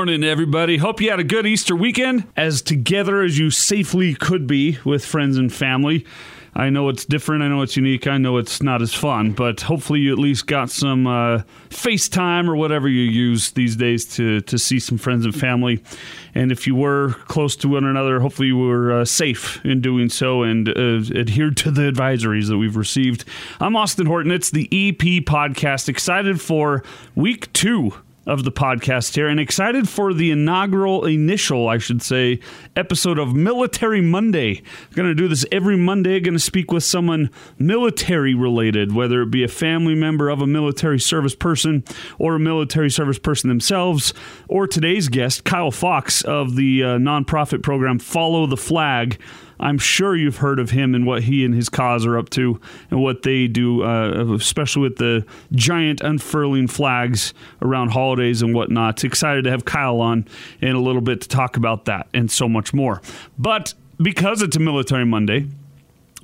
Morning, everybody. Hope you had a good Easter weekend, as together as you safely could be with friends and family. I know it's different. I know it's unique. I know it's not as fun, but hopefully you at least got some uh, FaceTime or whatever you use these days to to see some friends and family. And if you were close to one another, hopefully you were uh, safe in doing so and uh, adhered to the advisories that we've received. I'm Austin Horton. It's the EP podcast. Excited for week two of the podcast here and excited for the inaugural, initial, I should say, episode of Military Monday. Going to do this every Monday. Going to speak with someone military related, whether it be a family member of a military service person or a military service person themselves, or today's guest, Kyle Fox of the uh, nonprofit program Follow the Flag. I'm sure you've heard of him and what he and his cause are up to and what they do, uh, especially with the giant unfurling flags around holidays and whatnot. Excited to have Kyle on in a little bit to talk about that and so much more. But because it's a Military Monday,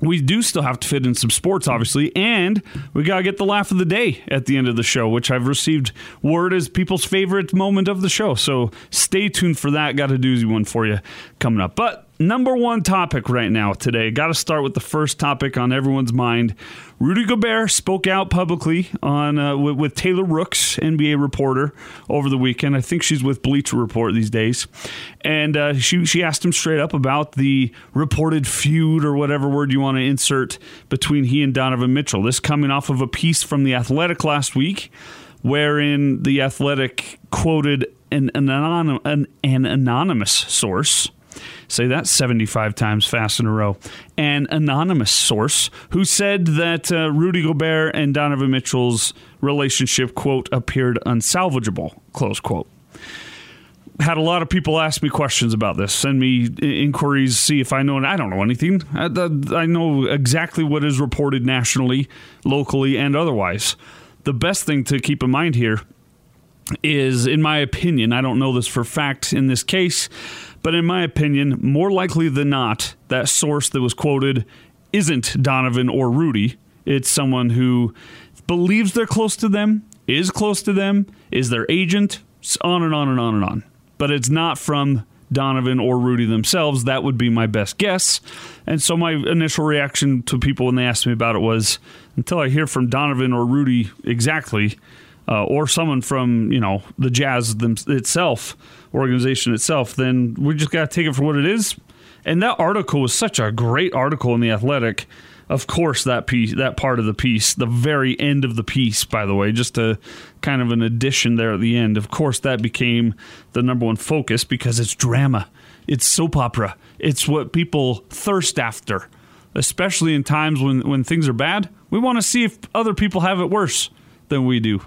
we do still have to fit in some sports, obviously, and we got to get the laugh of the day at the end of the show, which I've received word is people's favorite moment of the show. So stay tuned for that. Got a doozy one for you coming up. But number one topic right now today. Got to start with the first topic on everyone's mind. Rudy Gobert spoke out publicly on uh, with, with, Taylor Rooks, NBA reporter, over the weekend. I think she's with Bleacher Report these days, and uh, she she asked him straight up about the reported feud or whatever word you want to insert between he and Donovan Mitchell. This coming off of a piece from the Athletic last week, wherein the Athletic quoted an, an, an, an anonymous source say that 75 times fast in a row. An anonymous source who said that uh, Rudy Gobert and Donovan Mitchell's relationship, quote, appeared unsalvageable, close quote. Had a lot of people ask me questions about this, send me inquiries, see if I know. And I don't know anything. I, I know exactly what is reported nationally, locally, and otherwise. The best thing to keep in mind here is, in my opinion, I don't know this for fact in this case, but in my opinion, more likely than not, that source that was quoted isn't Donovan or Rudy. It's someone who believes they're close to them, is close to them, is their agent, on and on and on and on. But it's not from Donovan or Rudy themselves. That would be my best guess. And so my initial reaction to people when they asked me about it was until I hear from Donovan or Rudy exactly, uh, or someone from you know the Jazz them, itself organization itself, then we just got to take it for what it is. And that article was such a great article in the Athletic. Of course, that piece, that part of the piece, the very end of the piece, by the way, just a kind of an addition there at the end. Of course, that became the number one focus because it's drama, it's soap opera, it's what people thirst after, especially in times when when things are bad. We want to see if other people have it worse than we do.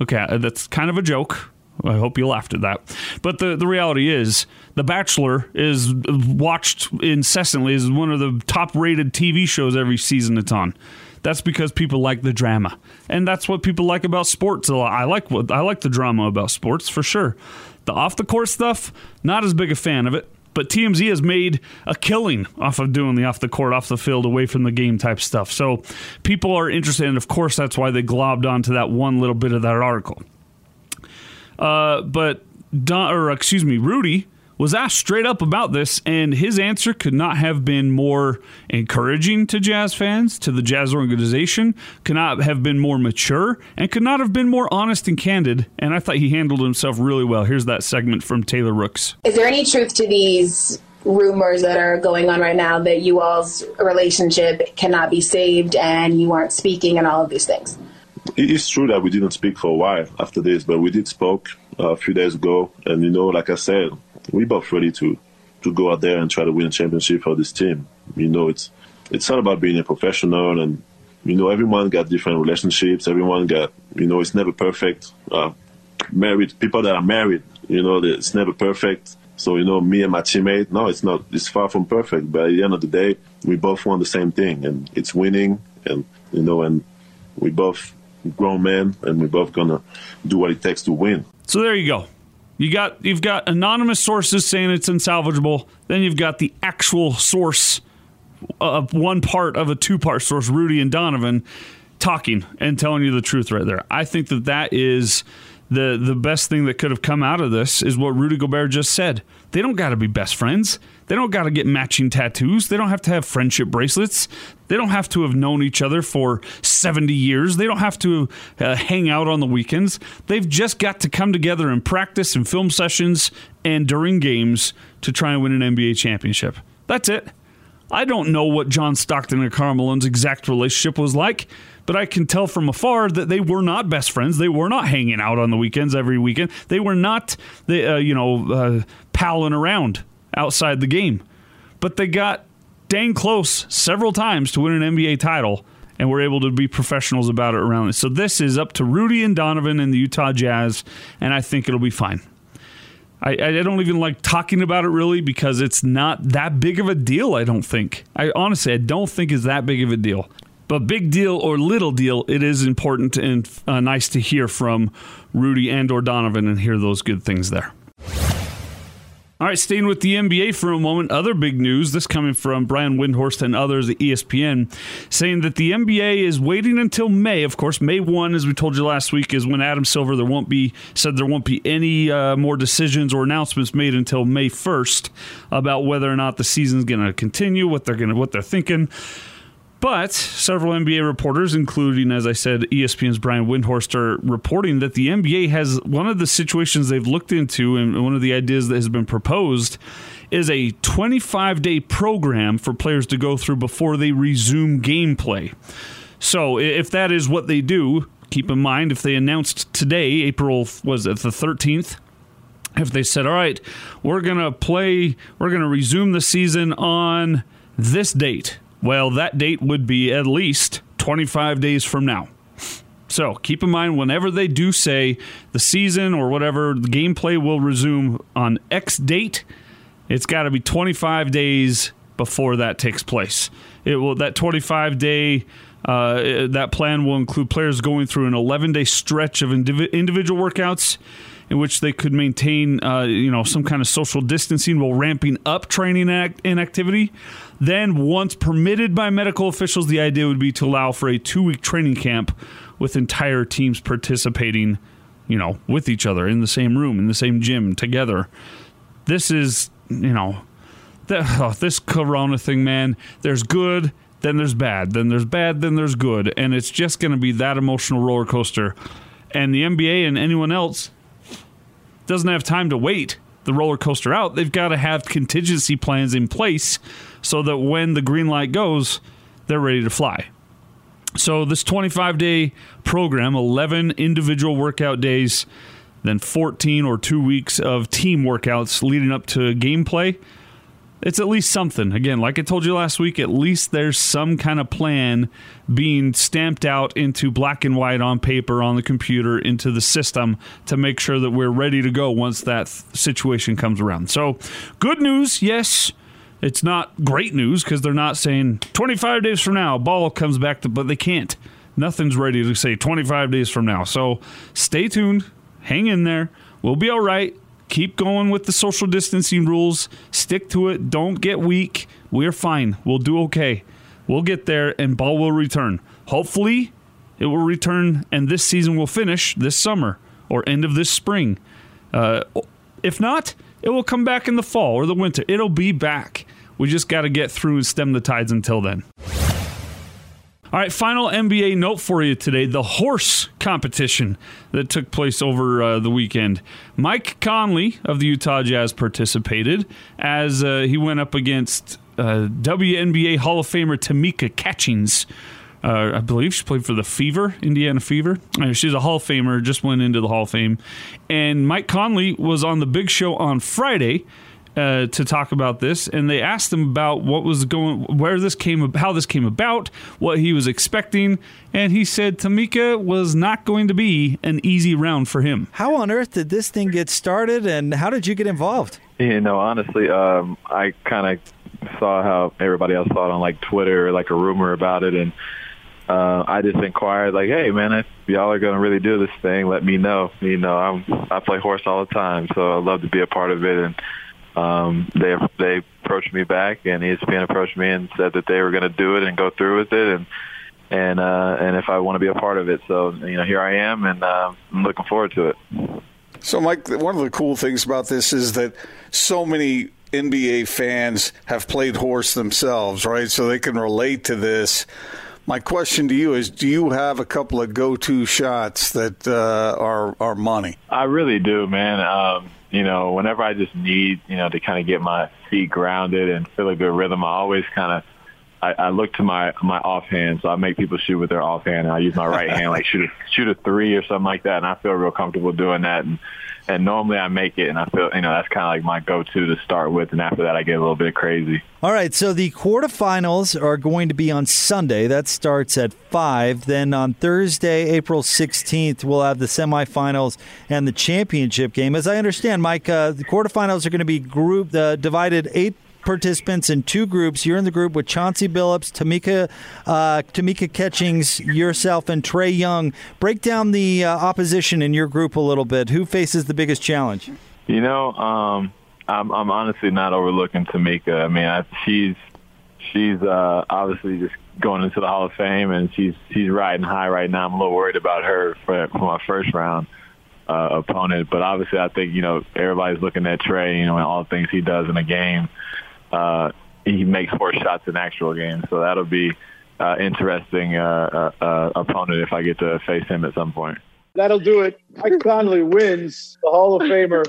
Okay, uh, that's kind of a joke. I hope you laughed at that. But the, the reality is, The Bachelor is watched incessantly is one of the top rated TV shows every season it's on. That's because people like the drama, and that's what people like about sports a lot. I like what I like the drama about sports for sure. The off the court stuff, not as big a fan of it. But TMZ has made a killing off of doing the off the court, off the field, away from the game type stuff. So people are interested, and of course, that's why they globbed onto that one little bit of that article. Uh, but Don, or excuse me, Rudy was asked straight up about this, and his answer could not have been more encouraging to Jazz fans, to the Jazz organization, could not have been more mature, and could not have been more honest and candid. And I thought he handled himself really well. Here's that segment from Taylor Rooks. Is there any truth to these rumors that are going on right now that you all's relationship cannot be saved and you aren't speaking and all of these things? It's true that we didn't speak for a while after this, but we did spoke uh, a few days ago, and you know, like I said, we both ready to to go out there and try to win a championship for this team. You know, it's it's all about being a professional, and you know, everyone got different relationships. Everyone got, you know, it's never perfect. Uh, married people that are married, you know, it's never perfect. So you know, me and my teammate, no, it's not. It's far from perfect. But at the end of the day, we both want the same thing, and it's winning. And you know, and we both grown men, and we're both gonna do what it takes to win. So there you go. You got you've got anonymous sources saying it's unsalvageable. Then you've got the actual source of one part of a two part source, Rudy and Donovan, talking and telling you the truth right there. I think that that is the the best thing that could have come out of this is what Rudy Gobert just said. They don't got to be best friends. They don't got to get matching tattoos. They don't have to have friendship bracelets. They don't have to have known each other for 70 years. They don't have to uh, hang out on the weekends. They've just got to come together and practice and film sessions and during games to try and win an NBA championship. That's it. I don't know what John Stockton and Karl Malone's exact relationship was like but I can tell from afar that they were not best friends. They were not hanging out on the weekends every weekend. They were not, uh, you know, uh, palling around outside the game. But they got dang close several times to win an NBA title and were able to be professionals about it around it. So this is up to Rudy and Donovan and the Utah Jazz, and I think it'll be fine. I, I, don't even like talking about it really because it's not that big of a deal. I don't think. I honestly, I don't think it's that big of a deal. But big deal or little deal, it is important and uh, nice to hear from Rudy and or Donovan and hear those good things there. All right, staying with the NBA for a moment. Other big news, this coming from Brian Windhorst and others at ESPN, saying that the NBA is waiting until May. Of course, May 1, as we told you last week, is when Adam Silver there won't be said there won't be any uh, more decisions or announcements made until May 1st about whether or not the season's going to continue, what they're going to what they're thinking. But several NBA reporters, including, as I said, ESPN's Brian Windhorst, are reporting that the NBA has one of the situations they've looked into, and one of the ideas that has been proposed is a 25 day program for players to go through before they resume gameplay. So if that is what they do, keep in mind if they announced today, April was it the 13th, if they said, "All right, we're going to play, we're going to resume the season on this date." Well, that date would be at least 25 days from now. So keep in mind, whenever they do say the season or whatever, the gameplay will resume on X date, it's got to be 25 days before that takes place. It will that 25 day uh, that plan will include players going through an 11 day stretch of indiv- individual workouts in which they could maintain, uh, you know, some kind of social distancing while ramping up training act- and activity. Then, once permitted by medical officials, the idea would be to allow for a two week training camp with entire teams participating, you know, with each other in the same room, in the same gym together. This is, you know, the, oh, this corona thing, man, there's good, then there's bad, then there's bad, then there's good. And it's just going to be that emotional roller coaster. And the NBA and anyone else doesn't have time to wait the roller coaster out. They've got to have contingency plans in place so that when the green light goes, they're ready to fly. So, this 25 day program, 11 individual workout days, then 14 or two weeks of team workouts leading up to gameplay it's at least something. Again, like I told you last week, at least there's some kind of plan being stamped out into black and white on paper on the computer into the system to make sure that we're ready to go once that situation comes around. So, good news, yes. It's not great news because they're not saying 25 days from now, ball comes back, to, but they can't. Nothing's ready to say 25 days from now. So, stay tuned, hang in there. We'll be all right keep going with the social distancing rules. Stick to it. Don't get weak. We're fine. We'll do okay. We'll get there and ball will return. Hopefully, it will return and this season will finish this summer or end of this spring. Uh, if not, it will come back in the fall or the winter. It'll be back. We just got to get through and stem the tides until then. All right, final NBA note for you today the horse competition that took place over uh, the weekend. Mike Conley of the Utah Jazz participated as uh, he went up against uh, WNBA Hall of Famer Tamika Catchings. Uh, I believe she played for the Fever, Indiana Fever. Uh, she's a Hall of Famer, just went into the Hall of Fame. And Mike Conley was on the big show on Friday uh, to talk about this, and they asked him about what was going, where this came, how this came about, what he was expecting, and he said Tamika was not going to be an easy round for him. How on earth did this thing get started, and how did you get involved? You know, honestly, um, I kind of saw how everybody else saw it on like Twitter, like a rumor about it, and uh, I just inquired, like, "Hey, man, if y'all are going to really do this thing, let me know." You know, I'm I play horse all the time, so I'd love to be a part of it and um, they they approached me back, and ESPN approached me and said that they were going to do it and go through with it, and and uh, and if I want to be a part of it. So you know, here I am, and uh, I'm looking forward to it. So, Mike, one of the cool things about this is that so many NBA fans have played horse themselves, right? So they can relate to this. My question to you is: Do you have a couple of go-to shots that uh, are are money? I really do, man. Um, you know, whenever I just need, you know, to kind of get my feet grounded and feel a good rhythm, I always kind of I, I look to my my offhand, so I make people shoot with their offhand, and I use my right hand, like shoot a shoot a three or something like that, and I feel real comfortable doing that. And and normally I make it, and I feel you know that's kind of like my go-to to start with, and after that I get a little bit crazy. All right, so the quarterfinals are going to be on Sunday. That starts at five. Then on Thursday, April sixteenth, we'll have the semifinals and the championship game. As I understand, Mike, uh, the quarterfinals are going to be grouped, uh, divided eight participants in two groups. You're in the group with Chauncey Billups, Tamika, uh, Tamika Catchings, yourself, and Trae Young. Break down the uh, opposition in your group a little bit. Who faces the biggest challenge? You know, um, I'm, I'm honestly not overlooking Tamika. I mean, I, she's she's uh, obviously just going into the Hall of Fame, and she's she's riding high right now. I'm a little worried about her for, for my first round uh, opponent, but obviously I think you know everybody's looking at Trae, you know, and all the things he does in a game uh, he makes four shots in actual games. So that'll be uh, interesting uh, uh, uh, opponent if I get to face him at some point. That'll do it. Mike Conley wins the Hall of Famer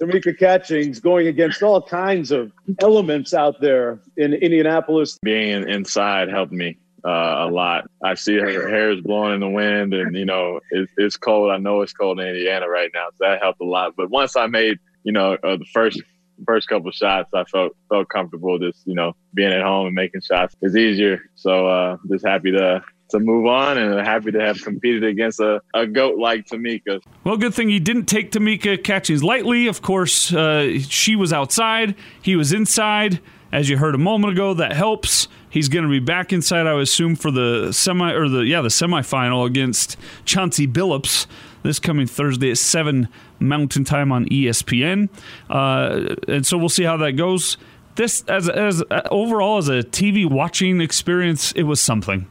Tamika Catchings going against all kinds of elements out there in Indianapolis. Being inside helped me uh, a lot. I see her hair is blowing in the wind, and you know it's, it's cold. I know it's cold in Indiana right now, so that helped a lot. But once I made you know uh, the first first couple shots, I felt felt comfortable just you know being at home and making shots is easier. So uh, just happy to to move on and happy to have competed against a, a goat like Tamika. Well, good thing he didn't take Tamika Catchings lightly. Of course, uh, she was outside, he was inside. As you heard a moment ago, that helps. He's going to be back inside, I assume, for the semi or the yeah the semifinal against Chauncey Billups this coming Thursday at seven Mountain Time on ESPN. Uh, and so we'll see how that goes. This as as uh, overall as a TV watching experience, it was something.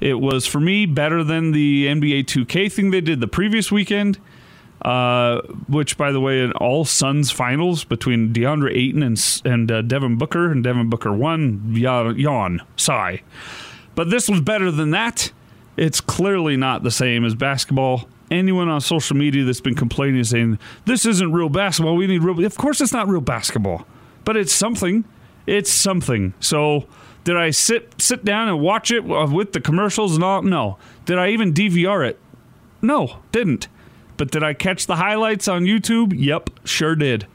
It was for me better than the NBA 2K thing they did the previous weekend. Uh, which, by the way, an all Suns finals between DeAndre Ayton and and uh, Devin Booker, and Devin Booker won. Yawn, sigh. But this was better than that. It's clearly not the same as basketball anyone on social media that's been complaining saying this isn't real basketball. We need real. Of course, it's not real basketball, but it's something. It's something. So, did I sit sit down and watch it with the commercials and all? No. Did I even DVR it? No, didn't. But did I catch the highlights on YouTube? Yep, sure did.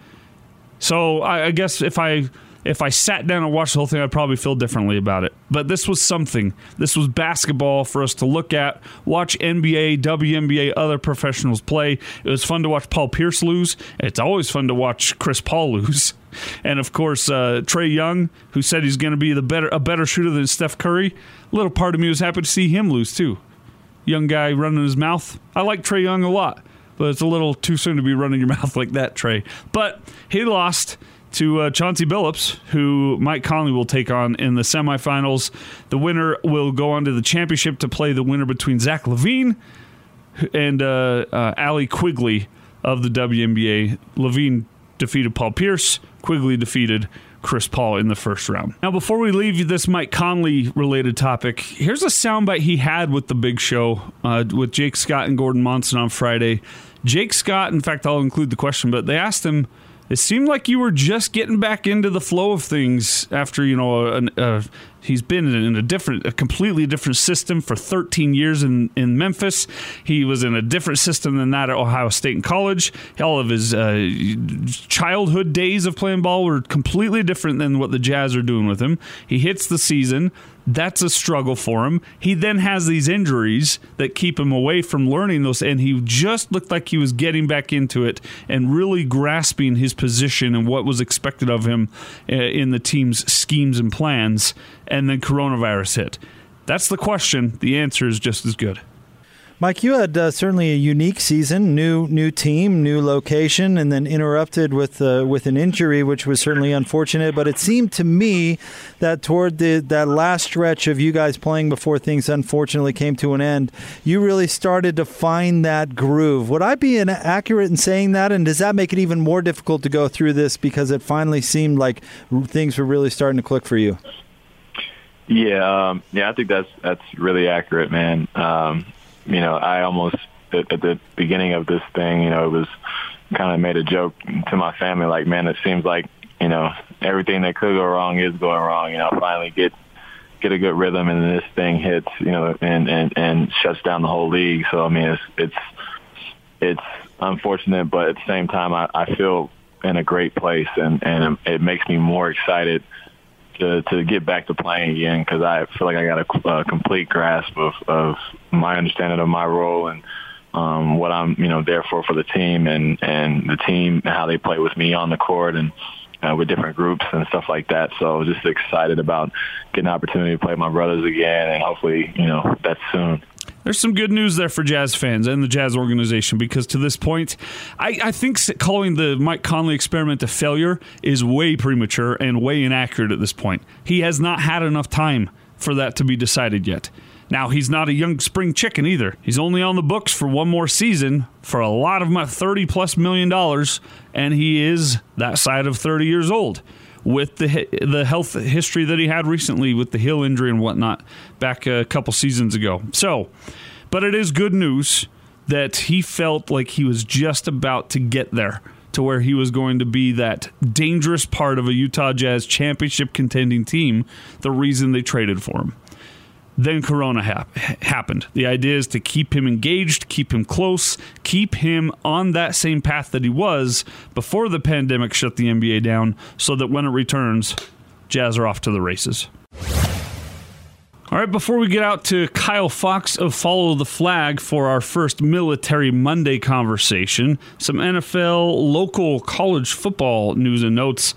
So I, I guess if I if I sat down and watched the whole thing, I'd probably feel differently about it. But this was something. This was basketball for us to look at, watch NBA, WNBA, other professionals play. It was fun to watch Paul Pierce lose. It's always fun to watch Chris Paul lose. And of course, uh, Trae Young, who said he's going to be the better a better shooter than Steph Curry. A little part of me was happy to see him lose too. Young guy running his mouth. I like Trae Young a lot, but it's a little too soon to be running your mouth like that, Trae. But he lost to uh, Chauncey Billups, who Mike Conley will take on in the semifinals. The winner will go on to the championship to play the winner between Zach LaVine and uh, uh, Allie Quigley of the WNBA. LaVine defeated Paul Pierce. Quigley defeated Chris Paul in the first round. Now, before we leave this Mike Conley related topic, here's a soundbite he had with the Big Show uh, with Jake Scott and Gordon Monson on Friday. Jake Scott, in fact, I'll include the question, but they asked him it seemed like you were just getting back into the flow of things after you know he's been in a different a completely different system for 13 years in, in memphis. He was in a different system than that at ohio state and college. All of his uh, childhood days of playing ball were completely different than what the jazz are doing with him. He hits the season that's a struggle for him. He then has these injuries that keep him away from learning those, and he just looked like he was getting back into it and really grasping his position and what was expected of him uh, in the team's schemes and plans. And then coronavirus hit. That's the question. The answer is just as good. Mike, you had uh, certainly a unique season, new new team, new location, and then interrupted with uh, with an injury, which was certainly unfortunate. But it seemed to me that toward the that last stretch of you guys playing before things unfortunately came to an end, you really started to find that groove. Would I be accurate in saying that? And does that make it even more difficult to go through this because it finally seemed like things were really starting to click for you? Yeah, um, yeah, I think that's that's really accurate, man. Um, you know, I almost at, at the beginning of this thing, you know, it was kind of made a joke to my family, like, man, it seems like you know everything that could go wrong is going wrong. You know, finally get get a good rhythm, and this thing hits, you know, and and and shuts down the whole league. So I mean, it's it's it's unfortunate, but at the same time, I, I feel in a great place, and and it makes me more excited to to get back to playing again because I feel like I got a, a complete grasp of of my understanding of my role and um, what I'm you know there for for the team and and the team and how they play with me on the court and uh, with different groups and stuff like that. So just excited about getting opportunity to play my brothers again and hopefully you know that's soon. There's some good news there for Jazz fans and the Jazz organization because to this point, I, I, think calling the Mike Conley experiment a failure is way premature and way inaccurate at this point. He has not had enough time for that to be decided yet. Now, he's not a young spring chicken either. He's only on the books for one more season for a lot of my 30 plus million dollars, and he is that side of 30 years old with the the health history that he had recently with the heel injury and whatnot back a couple seasons ago. So, but it is good news that he felt like he was just about to get there to where he was going to be that dangerous part of a Utah Jazz championship contending team, the reason they traded for him. Then Corona happened. The idea is to keep him engaged, keep him close, keep him on that same path that he was before the pandemic shut the NBA down, so that when it returns, Jazz are off to the races. All right, before we get out to Kyle Fox of Follow the Flag for our first Military Monday conversation, some NFL local college football news and notes.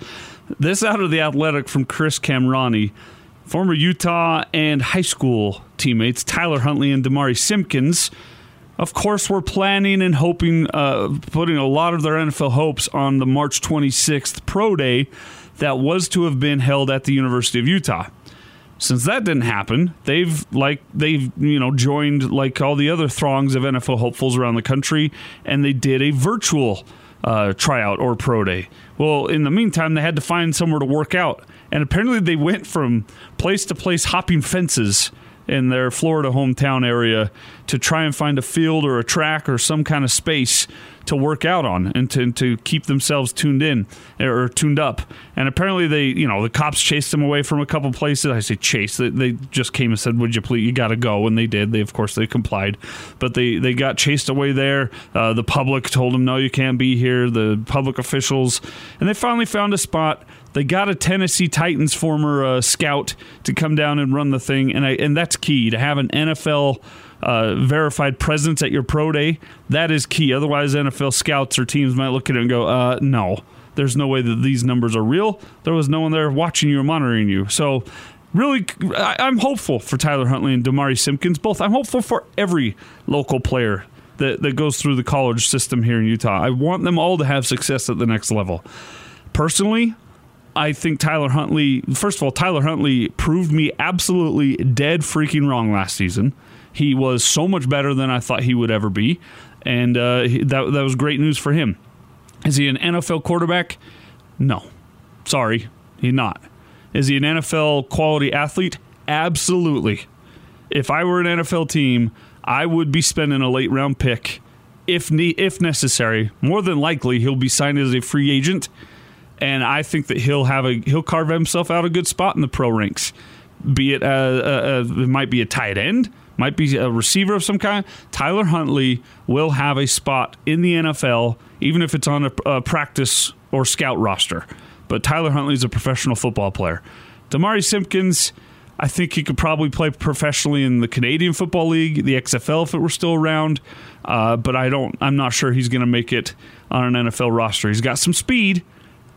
This out of the athletic from Chris Kamrani. Former Utah and high school teammates Tyler Huntley and Demari Simpkins, of course, were planning and hoping, uh, putting a lot of their NFL hopes on the March 26th pro day that was to have been held at the University of Utah. Since that didn't happen, they've like they've you know joined like all the other throngs of NFL hopefuls around the country, and they did a virtual uh, tryout or pro day. Well, in the meantime, they had to find somewhere to work out. And apparently, they went from place to place hopping fences in their Florida hometown area to try and find a field or a track or some kind of space to work out on and to, to keep themselves tuned in or tuned up. And apparently, they, you know, the cops chased them away from a couple places. I say chase. They, they just came and said, "Would you please? You got to go." And they did. They, of course, they complied. But they they got chased away there. Uh, the public told them, "No, you can't be here." The public officials, and they finally found a spot they got a Tennessee Titans former uh, scout to come down and run the thing, and I, and that's key to have an NFL uh, verified presence at your pro day. That is key. Otherwise, NFL scouts or teams might look at it and go, uh, "No, there's no way that these numbers are real. There was no one there watching you or monitoring you." So. Really, I'm hopeful for Tyler Huntley and Demari Simpkins. Both, I'm hopeful for every local player that, that goes through the college system here in Utah. I want them all to have success at the next level. Personally, I think Tyler Huntley, first of all, Tyler Huntley proved me absolutely dead freaking wrong last season. He was so much better than I thought he would ever be. And uh, that, that was great news for him. Is he an NFL quarterback? No. Sorry, he's not. Is he an NFL quality athlete? Absolutely. If I were an NFL team, I would be spending a late round pick if ne- if necessary. More than likely, he'll be signed as a free agent and I think that he'll have a he'll carve himself out a good spot in the pro ranks. Be it a, a, a it might be a tight end, might be a receiver of some kind. Tyler Huntley will have a spot in the NFL, even if it's on a, a practice or scout roster. But Tyler Huntley is a professional football player. Demari Simpkins. I think he could probably play professionally in the Canadian Football League, the XFL if it were still around. Uh, but I don't. I'm not sure he's going to make it on an NFL roster. He's got some speed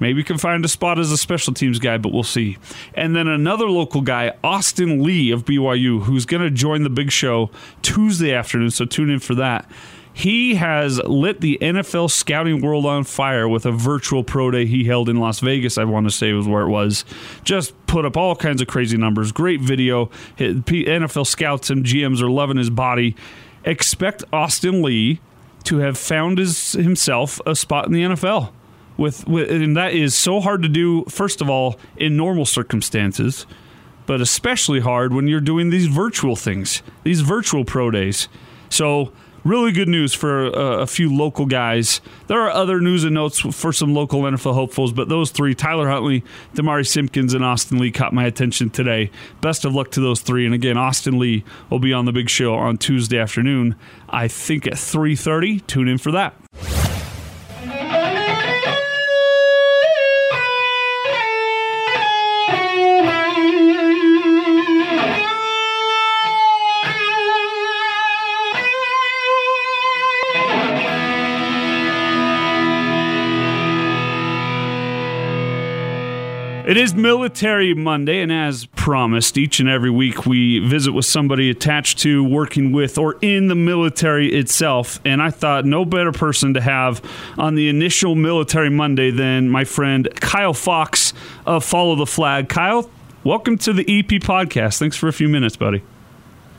Maybe you can find a spot as a special teams guy, but we'll see. And then another local guy, Austin Lee of BYU, who's going to join the big show Tuesday afternoon. So tune in for that. He has lit the NFL scouting world on fire with a virtual pro day he held in Las Vegas, I want to say was where it was. Just put up all kinds of crazy numbers. Great video. NFL scouts and GMs are loving his body. Expect Austin Lee to have found his, himself a spot in the NFL with, with and that is so hard to do first of all in normal circumstances but especially hard when you're doing these virtual things these virtual pro days. So really good news for a, a few local guys. There are other news and notes for some local nfl hopefuls but those three tyler huntley demari simpkins and austin lee caught my attention today. Best of luck to those three. And again austin lee will be on the big show on tuesday afternoon i think at 3.30 tune in for that It is Military Monday, and as promised, each and every week we visit with somebody attached to, working with, or in the military itself. And I thought no better person to have on the initial Military Monday than my friend Kyle Fox of Follow the Flag. Kyle, welcome to the EP podcast. Thanks for a few minutes, buddy.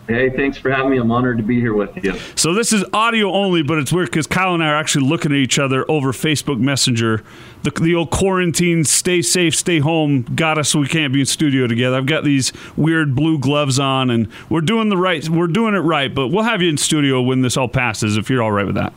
Hey, thanks for having me. I'm honored to be here with you. So this is audio only, but it's weird because Kyle and I are actually looking at each other over Facebook Messenger. The, the old quarantine, stay safe, stay home got us so we can't be in studio together. I've got these weird blue gloves on, and we're doing the right. We're doing it right, but we'll have you in studio when this all passes if you're all right with that.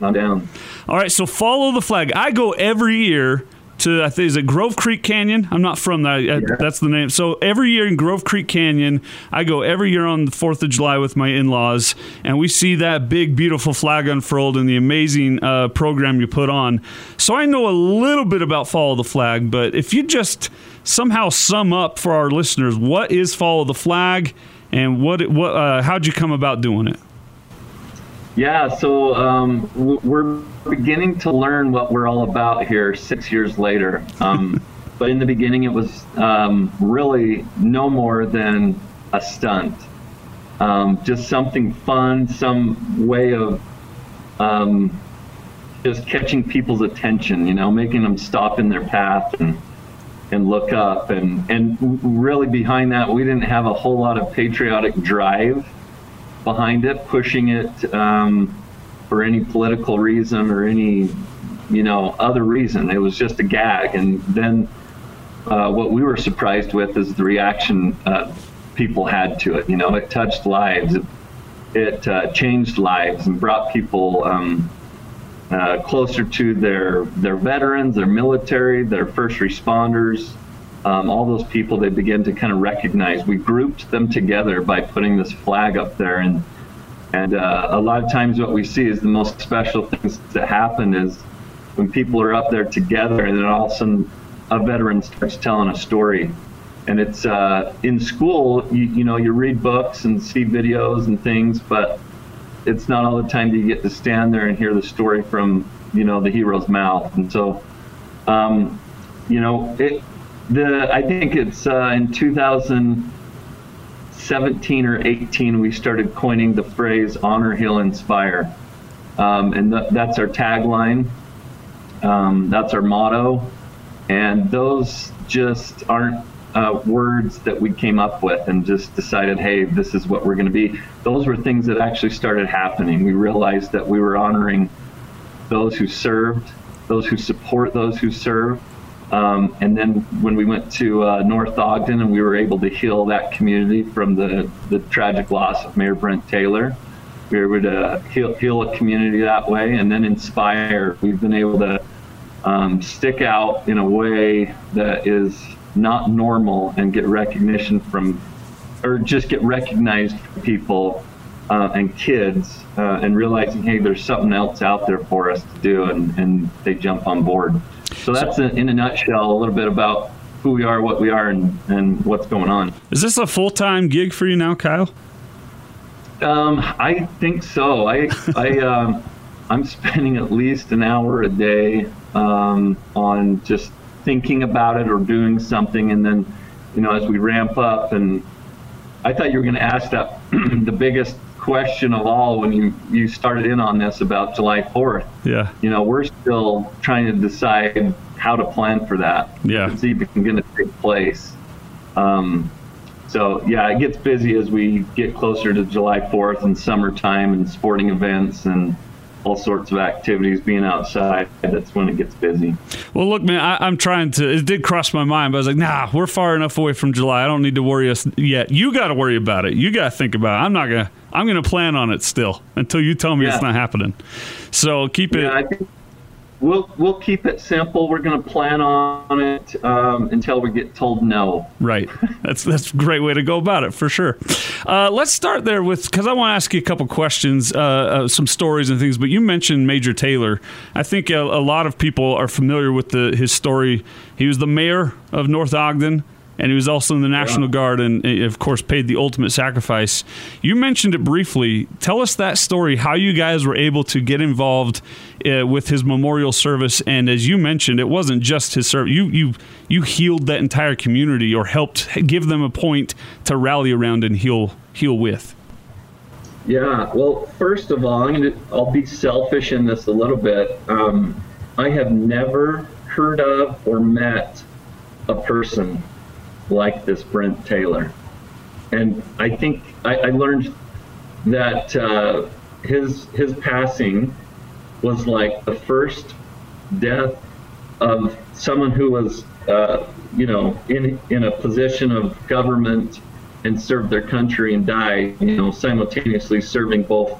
I'm down. All right, so follow the flag. I go every year to I think is it Grove Creek Canyon. I'm not from that. Yeah. That's the name. So every year in Grove Creek Canyon, I go every year on the Fourth of July with my in-laws, and we see that big, beautiful flag unfurled and the amazing uh, program you put on. So I know a little bit about Follow the Flag, but if you just somehow sum up for our listeners what is Follow the Flag and what what uh, how'd you come about doing it? Yeah, so um, we're beginning to learn what we're all about here six years later. Um, but in the beginning, it was um, really no more than a stunt. Um, just something fun, some way of um, just catching people's attention, you know, making them stop in their path and and look up. And, and really behind that, we didn't have a whole lot of patriotic drive behind it, pushing it um, for any political reason or any, you know, other reason. It was just a gag. And then uh, what we were surprised with is the reaction uh, people had to it. You know, it touched lives. It, uh, changed lives and brought people um, uh, closer to their their veterans, their military, their first responders, um, all those people they begin to kind of recognize. We grouped them together by putting this flag up there, and and uh, a lot of times what we see is the most special things that happen is when people are up there together, and then all of a sudden a veteran starts telling a story. And it's uh, in school, you, you know, you read books and see videos and things, but it's not all the time that you get to stand there and hear the story from, you know, the hero's mouth. And so, um, you know, it, the I think it's uh, in 2017 or 18 we started coining the phrase "Honor, Heal, Inspire," um, and th- that's our tagline. Um, that's our motto, and those just aren't uh, words that we came up with and just decided, hey, this is what we're going to be. Those were things that actually started happening. We realized that we were honoring those who served, those who support those who serve, um, and then when we went to uh, North Ogden and we were able to heal that community from the, the tragic loss of Mayor Brent Taylor, we were able to heal, heal a community that way and then inspire. We've been able to um, stick out in a way that is not normal and get recognition from, or just get recognized from people uh, and kids uh, and realizing, hey, there's something else out there for us to do, and, and they jump on board. So that's a, in a nutshell a little bit about who we are, what we are, and, and what's going on. Is this a full time gig for you now, Kyle? Um, I think so. I I um, I'm spending at least an hour a day um, on just thinking about it or doing something, and then you know as we ramp up and I thought you were going to ask that the biggest question of all when you you started in on this about July 4th. Yeah. You know, we're still trying to decide how to plan for that. Yeah. See if it's going to take place. Um, so yeah, it gets busy as we get closer to July 4th and summertime and sporting events and all sorts of activities being outside. That's when it gets busy. Well, look, man, I, am trying to. It did cross my mind, but I was like, nah, we're far enough away from July. I don't need to worry us yet. You got to worry about it. You got to think about it. I'm not gonna. I'm gonna plan on it still until you tell me yeah. it's not happening. So keep it. We'll we'll keep it simple. We're going to plan on it um, until we get told no. Right. That's that's a great way to go about it for sure. Uh, let's start there with because I want to ask you a couple questions, uh, uh, some stories and things. But you mentioned Major Taylor. I think a, a lot of people are familiar with the his story. He was the mayor of North Ogden and he was also in the National yeah. Guard and, eh, of course, paid the ultimate sacrifice. You mentioned it briefly. Tell us that story, how you guys were able to get involved uh, with his memorial service. And as you mentioned, it wasn't just his service. You, you, you healed that entire community or helped give them a point to rally around and heal, heal with. Yeah, well, first of all, I'm gonna, I'll be selfish in this a little bit. Um, I have never heard of or met a person like this Brent Taylor. And I think I, I learned that uh, his his passing was like the first death of someone who was uh, you know in in a position of government and served their country and died you know simultaneously serving both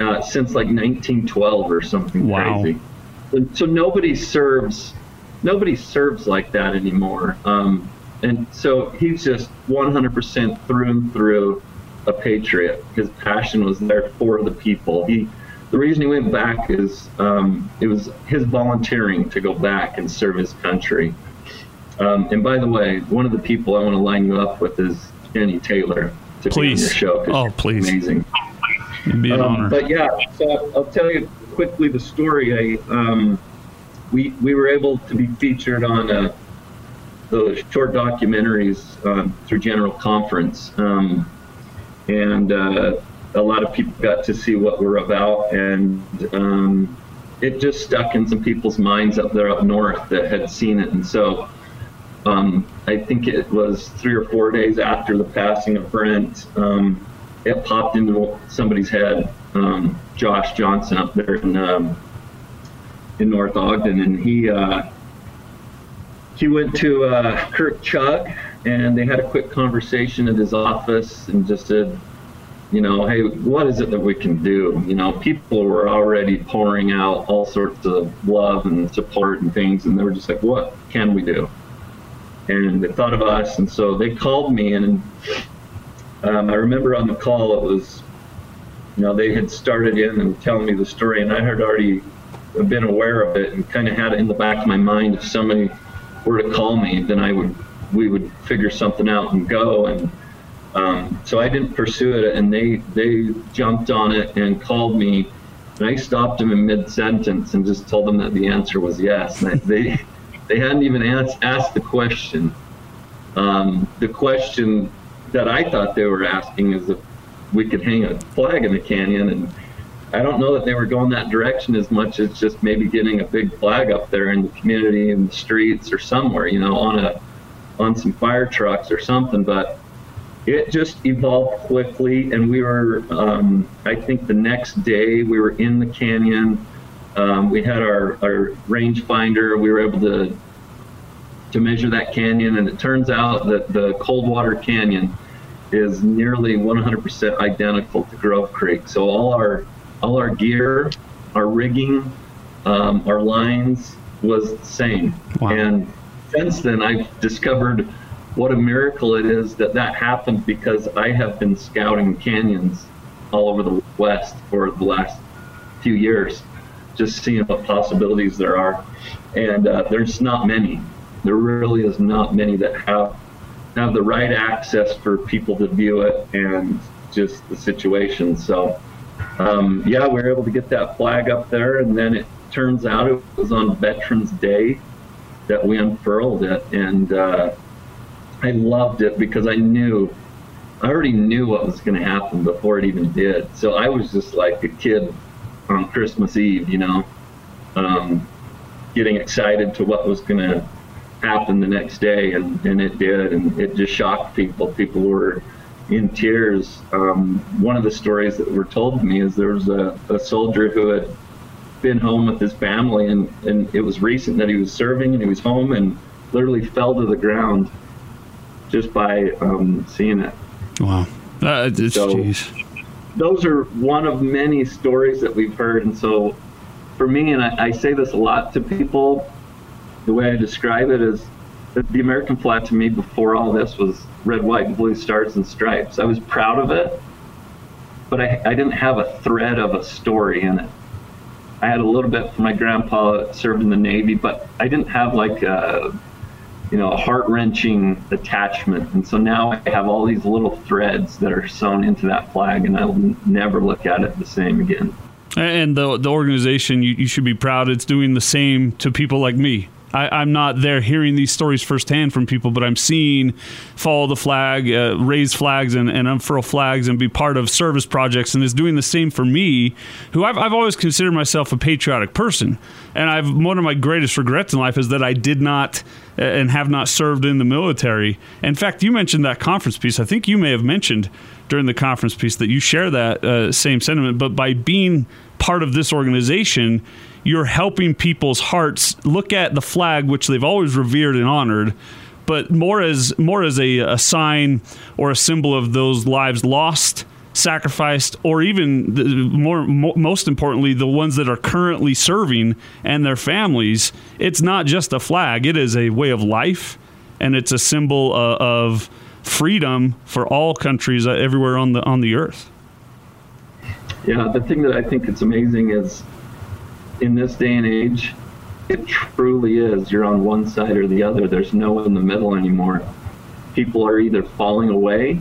uh, since like 1912 or something wow. crazy. so nobody serves nobody serves like that anymore. Um, and so he's just 100% through and through a patriot. His passion was there for the people. He, the reason he went back is um, it was his volunteering to go back and serve his country. Um, and by the way, one of the people I want to line you up with is Jenny Taylor to please. be on your show. Oh, please. Amazing. It'd be an um, honor. But yeah, so I'll tell you quickly the story. I, um, we, we were able to be featured on a the short documentaries uh, through General Conference, um, and uh, a lot of people got to see what we're about, and um, it just stuck in some people's minds up there up north that had seen it, and so. Um, I think it was three or four days after the passing of Brent. Um, it popped into somebody's head. Um, Josh Johnson up there in um, in North Ogden, and he uh, he went to uh, Kirk Chug and they had a quick conversation at his office and just said, you know, hey, what is it that we can do? You know, people were already pouring out all sorts of love and support and things, and they were just like, what can we do? And they thought of us, and so they called me, and um, I remember on the call it was, you know, they had started in and telling me the story, and I had already been aware of it and kind of had it in the back of my mind if somebody were to call me, then I would we would figure something out and go. And um, so I didn't pursue it, and they they jumped on it and called me. And I stopped them in mid sentence and just told them that the answer was yes. And they they hadn't even asked asked the question. Um, the question that I thought they were asking is if we could hang a flag in the canyon and I don't know that they were going that direction as much as just maybe getting a big flag up there in the community in the streets or somewhere, you know, on a on some fire trucks or something. But it just evolved quickly, and we were, um, I think, the next day we were in the canyon. Um, we had our our rangefinder. We were able to to measure that canyon, and it turns out that the Coldwater Canyon is nearly 100% identical to Grove Creek. So all our all our gear, our rigging, um, our lines was the same. Wow. And since then, I've discovered what a miracle it is that that happened because I have been scouting canyons all over the West for the last few years, just seeing what possibilities there are. And uh, there's not many. There really is not many that have have the right access for people to view it and just the situation. So um, yeah, we were able to get that flag up there, and then it turns out it was on Veterans Day that we unfurled it, and uh, I loved it because I knew, I already knew what was going to happen before it even did. So I was just like a kid on Christmas Eve, you know, um, getting excited to what was going to happen the next day, and, and it did, and it just shocked people. People were in tears. Um, one of the stories that were told to me is there was a, a soldier who had been home with his family, and, and it was recent that he was serving, and he was home and literally fell to the ground just by um, seeing it. Wow. Uh, so, those are one of many stories that we've heard. And so for me, and I, I say this a lot to people, the way I describe it is the American flag to me before all this was red, white, and blue stars and stripes. I was proud of it, but I, I didn't have a thread of a story in it. I had a little bit from my grandpa served in the Navy, but I didn't have like a, you know, a heart wrenching attachment. And so now I have all these little threads that are sewn into that flag, and I'll never look at it the same again. And the the organization, you, you should be proud. It's doing the same to people like me I, am not there hearing these stories firsthand from people, but I'm seeing follow the flag, uh, raise flags, and, and, unfurl flags, and be part of service projects, and is doing the same for me, who I've, I've always considered myself a patriotic person, and I've one of my greatest regrets in life is that I did not uh, and have not served in the military. In fact, you mentioned that conference piece. I think you may have mentioned during the conference piece that you share that uh, same sentiment, but by being part of this organization you're helping people's hearts look at the flag, which they've always revered and honored, but more as more as a, a sign or a symbol of those lives lost sacrificed, or even the, more, most importantly, the ones that are currently serving and their families. It's not just a flag; it is a way of life, and it's a symbol uh, of freedom for all countries uh, everywhere on the on the earth. Yeah, the thing that I think it's amazing is in this day and age, it truly is. You're on one side or the other. There's no in the middle anymore. People are either falling away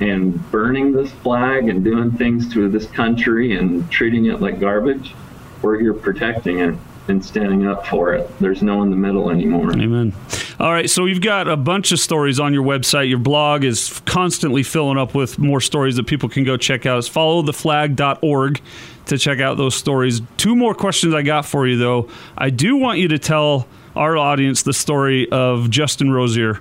and burning this flag and doing things to this country and treating it like garbage, or you're protecting it and standing up for it. There's no in the middle anymore. Amen. All right, so you've got a bunch of stories on your website. Your blog is constantly filling up with more stories that people can go check out. It's followtheflag.org to check out those stories. Two more questions I got for you, though. I do want you to tell our audience the story of Justin Rozier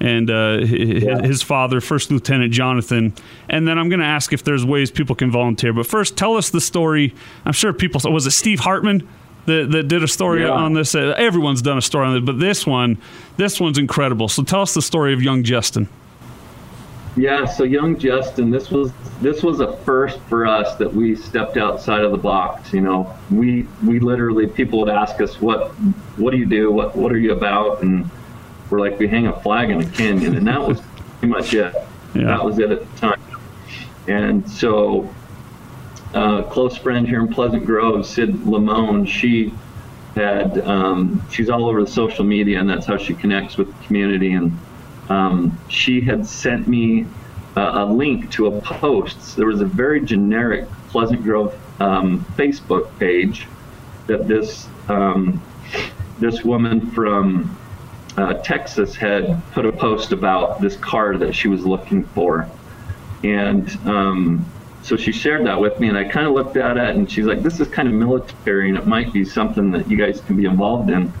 and uh, his, yeah. his, father, First Lieutenant Jonathan. And then I'm going to ask if there's ways people can volunteer. But first, tell us the story. I'm sure people was it Steve Hartman that, that did a story yeah. on this. Uh, everyone's done a story on it, but this one, this one's incredible. So tell us the story of young Justin. Yeah, so young Justin, this was this was a first for us that we stepped outside of the box. You know, we we literally people would ask us what what do you do, what what are you about, and we're like we hang a flag in a canyon, and that was pretty much it. Yeah. That was it at the time. And so, uh, close friend here in Pleasant Grove, Sid Lamone, she had um, she's all over the social media, and that's how she connects with the community and um, she had sent me a link to a post. There was a very generic Pleasant Grove um, Facebook page that this um, this woman from uh, Texas had put a post about this car that she was looking for, and um, so she shared that with me, and I kind of looked at it, and she's like, "This is kind of military, and it might be something that you guys can be involved in."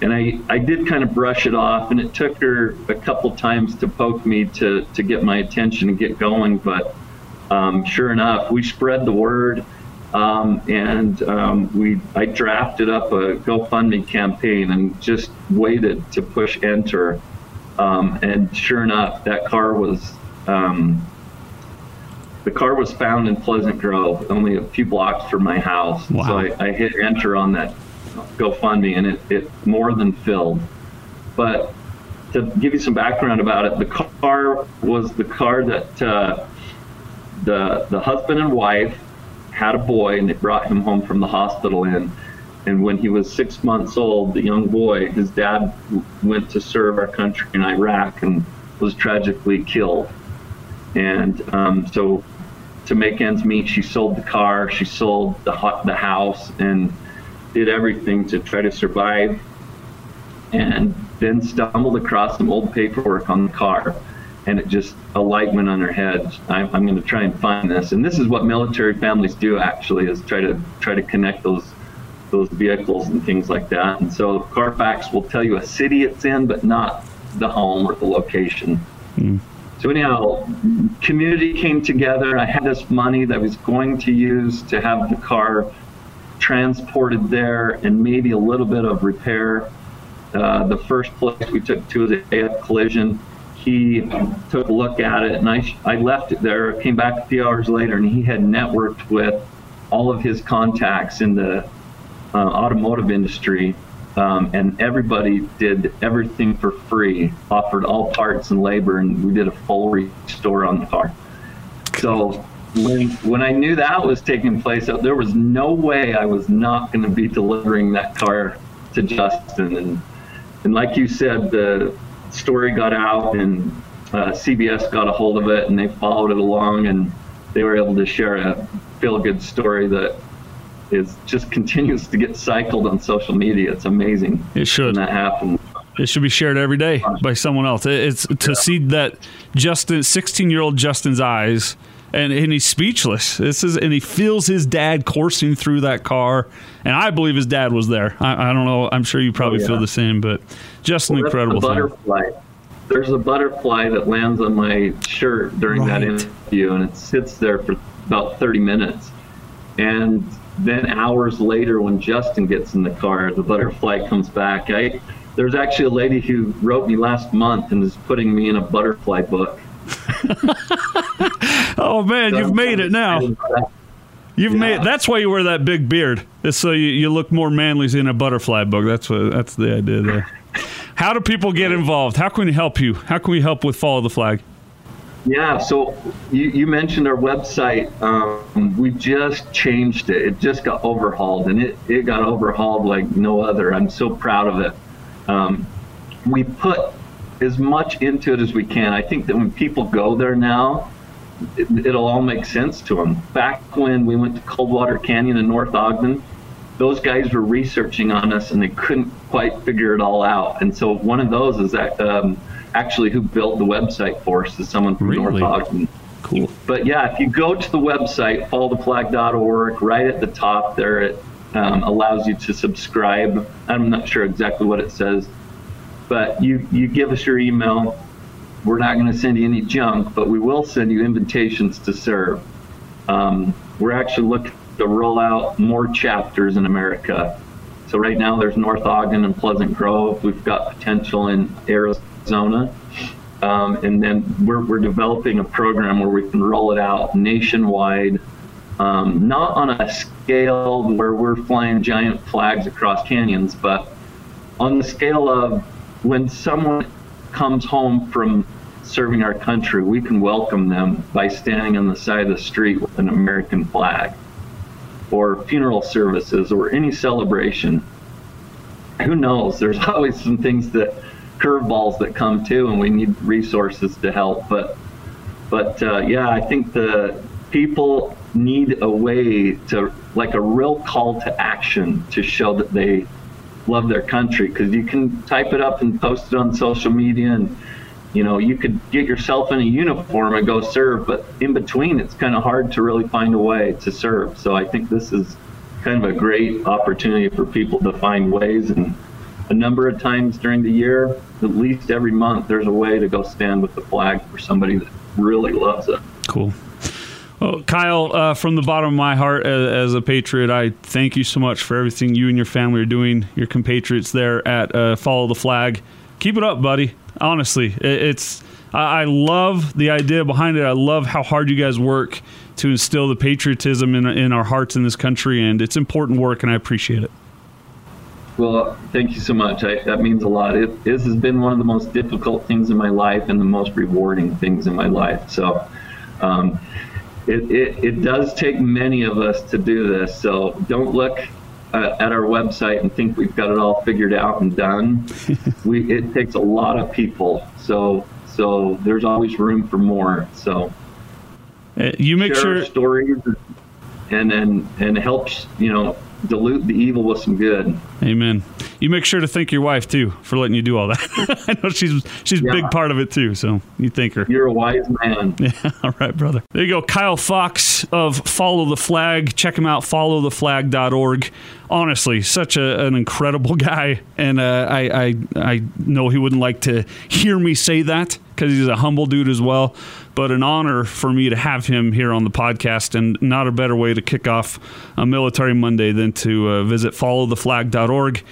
and I, I did kind of brush it off and it took her a couple times to poke me to, to get my attention and get going but um, sure enough we spread the word um, and um, we I drafted up a GoFundMe campaign and just waited to push enter um, and sure enough that car was um, the car was found in Pleasant Grove only a few blocks from my house wow. so I, I hit enter on that GoFundMe, and it, it more than filled. But to give you some background about it, the car was the car that uh, the the husband and wife had a boy, and they brought him home from the hospital in. And when he was six months old, the young boy, his dad went to serve our country in Iraq and was tragically killed. And um, so to make ends meet. She sold the car, she sold the the house, and did everything to try to survive. And then stumbled across some old paperwork on the car, and it just a light went on her head. I'm, I'm going to try and find this, and this is what military families do actually is try to try to connect those those vehicles and things like that. And so Carfax will tell you a city it's in, but not the home or the location. Mm. So anyhow, community came together. I had this money that I was going to use to have the car transported there and maybe a little bit of repair. Uh, the first place we took to was a collision. He took a look at it, and I, I left it there. Came back a few hours later, and he had networked with all of his contacts in the uh, automotive industry um, and everybody did everything for free, offered all parts and labor, and we did a full restore on the car. So when when I knew that was taking place, there was no way I was not going to be delivering that car to Justin. And and like you said, the story got out, and uh, CBS got a hold of it, and they followed it along, and they were able to share a feel good story that is just continues to get cycled on social media. It's amazing. It should. that happens. It should be shared every day by someone else. It's to yeah. see that Justin, 16 year old Justin's eyes, and, and he's speechless. This is, and he feels his dad coursing through that car, and I believe his dad was there. I, I don't know. I'm sure you probably oh, yeah. feel the same, but just an incredible butterfly. Thing. There's a butterfly that lands on my shirt during right. that interview, and it sits there for about 30 minutes. And then hours later, when Justin gets in the car, the butterfly comes back. I there's actually a lady who wrote me last month and is putting me in a butterfly book. oh man, so you've made it now. You've yeah. made that's why you wear that big beard. It's so you, you look more manly in a butterfly book. That's what that's the idea there. How do people get involved? How can we help you? How can we help with Follow the Flag? Yeah, so you, you mentioned our website. Um, we just changed it. It just got overhauled, and it, it got overhauled like no other. I'm so proud of it. Um, we put as much into it as we can. I think that when people go there now, it, it'll all make sense to them. Back when we went to Coldwater Canyon in North Ogden, those guys were researching on us and they couldn't quite figure it all out. And so one of those is that. Um, actually who built the website for us is someone from really? North Ogden. Cool. But yeah, if you go to the website, followtheflag.org, right at the top there, it um, allows you to subscribe. I'm not sure exactly what it says, but you, you give us your email. We're not going to send you any junk, but we will send you invitations to serve. Um, we're actually looking to roll out more chapters in America. So right now there's North Ogden and Pleasant Grove. We've got potential in Arizona Arizona. Um, and then we're, we're developing a program where we can roll it out nationwide, um, not on a scale where we're flying giant flags across canyons, but on the scale of when someone comes home from serving our country, we can welcome them by standing on the side of the street with an American flag, or funeral services, or any celebration. Who knows? There's always some things that curveballs that come too, and we need resources to help. But but uh, yeah, I think the people need a way to like a real call to action to show that they love their country because you can type it up and post it on social media and you know you could get yourself in a uniform and go serve but in between it's kind of hard to really find a way to serve so i think this is kind of a great opportunity for people to find ways and a number of times during the year, at least every month, there's a way to go stand with the flag for somebody that really loves it. Cool. Well, Kyle, uh, from the bottom of my heart as, as, a patriot, I thank you so much for everything you and your family are doing. Your compatriots there at uh, Follow the Flag. Keep it up, buddy. Honestly, it, it's I, I love the idea behind it. I love how hard you guys work to instill the patriotism in, in our hearts in this country, and it's important work, and I appreciate it. Well, thank you so much. I, that means a lot. It, this has been one of the most difficult things in my life and the most rewarding things in my life. So, um, it, it, it, does take many of us to do this. So, don't look uh, at our website and think we've got it all figured out and done. we, it takes a lot of people. So, so there's always room for more. So, Uh, you make share sure stories and and and helps you know dilute the evil with some good. Amen. You make sure to thank your wife too for letting you do all that. I know she's she's a big part of it too, so you thank her. You're a wise man. Yeah, all right, brother. There you go. Kyle Fox of Follow the Flag. Check him out, followtheflag.org. Honestly, such a, an incredible guy. And uh, I, I, I know he wouldn't like to hear me say that because he's a humble dude as well. But an honor for me to have him here on the podcast, and not a better way to kick off a Military Monday than to uh, visit followtheflag.org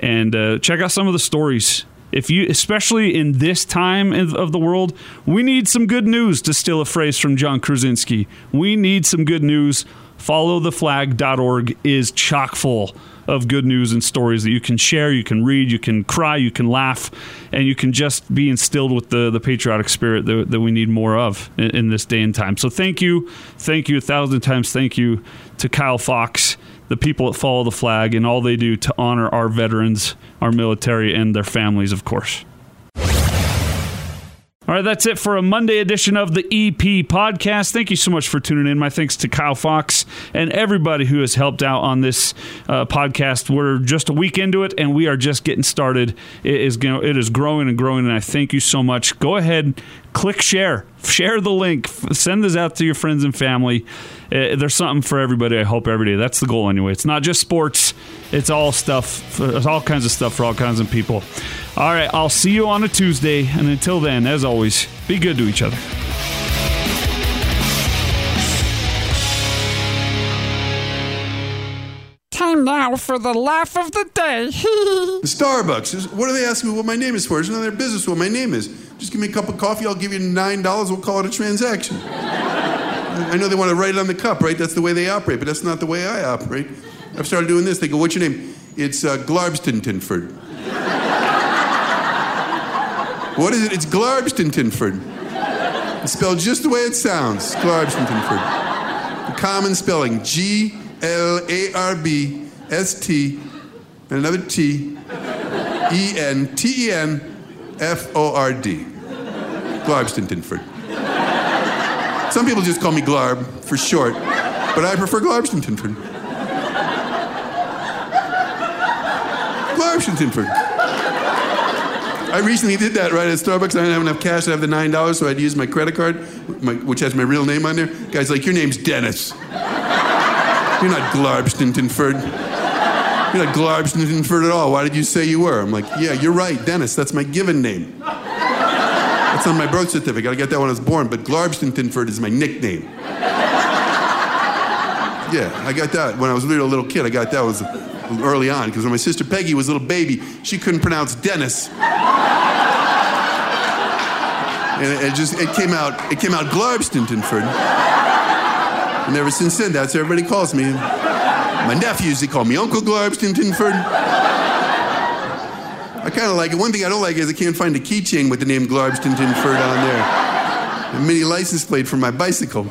and uh, check out some of the stories if you especially in this time of the world we need some good news to steal a phrase from john krasinski we need some good news followtheflag.org is chock full of good news and stories that you can share you can read you can cry you can laugh and you can just be instilled with the, the patriotic spirit that, that we need more of in, in this day and time so thank you thank you a thousand times thank you to kyle fox the people that follow the flag and all they do to honor our veterans, our military, and their families, of course. All right, that's it for a Monday edition of the EP podcast. Thank you so much for tuning in. My thanks to Kyle Fox and everybody who has helped out on this uh, podcast. We're just a week into it, and we are just getting started. It is it is growing and growing, and I thank you so much. Go ahead, click share, share the link, send this out to your friends and family. Uh, there's something for everybody. I hope every day. That's the goal anyway. It's not just sports. It's all stuff. It's all kinds of stuff for all kinds of people. All right. I'll see you on a Tuesday. And until then, as always, be good to each other. Time now for the laugh of the day. Starbucks. is- What are they asking me what my name is for? It's none of their business what my name is. Just give me a cup of coffee. I'll give you nine dollars. We'll call it a transaction. I know they want to write it on the cup, right? That's the way they operate, but that's not the way I operate. I've started doing this. They go, "What's your name?" It's uh, Glarbstontinford. what is it? It's Glarbstontinford. It's spelled just the way it sounds. Glarbstontinford. The common spelling: G L A R B S T and another T E N T E N F O R D. Glarbstontinford. Some people just call me Glarb for short, but I prefer Glarbstontinford. I recently did that right at Starbucks. I didn't have enough cash to have the nine dollars, so I'd use my credit card, my, which has my real name on there. Guy's like, "Your name's Dennis. You're not Glarbstontinford. You're not Glarbstontinford at all. Why did you say you were?" I'm like, "Yeah, you're right, Dennis. That's my given name. That's on my birth certificate. I got that when I was born, but Glarbstontinford is my nickname." Yeah, I got that when I was really a little, kid. I got that was early on because when my sister Peggy was a little baby, she couldn't pronounce Dennis. And it, it just it came out it came out Glarbstontinford. And ever since then, that's what everybody calls me. My nephews, they call me Uncle Glarbstontinford. I kind of like it. One thing I don't like is I can't find a keychain with the name Glarbstontinford on there. A mini license plate for my bicycle.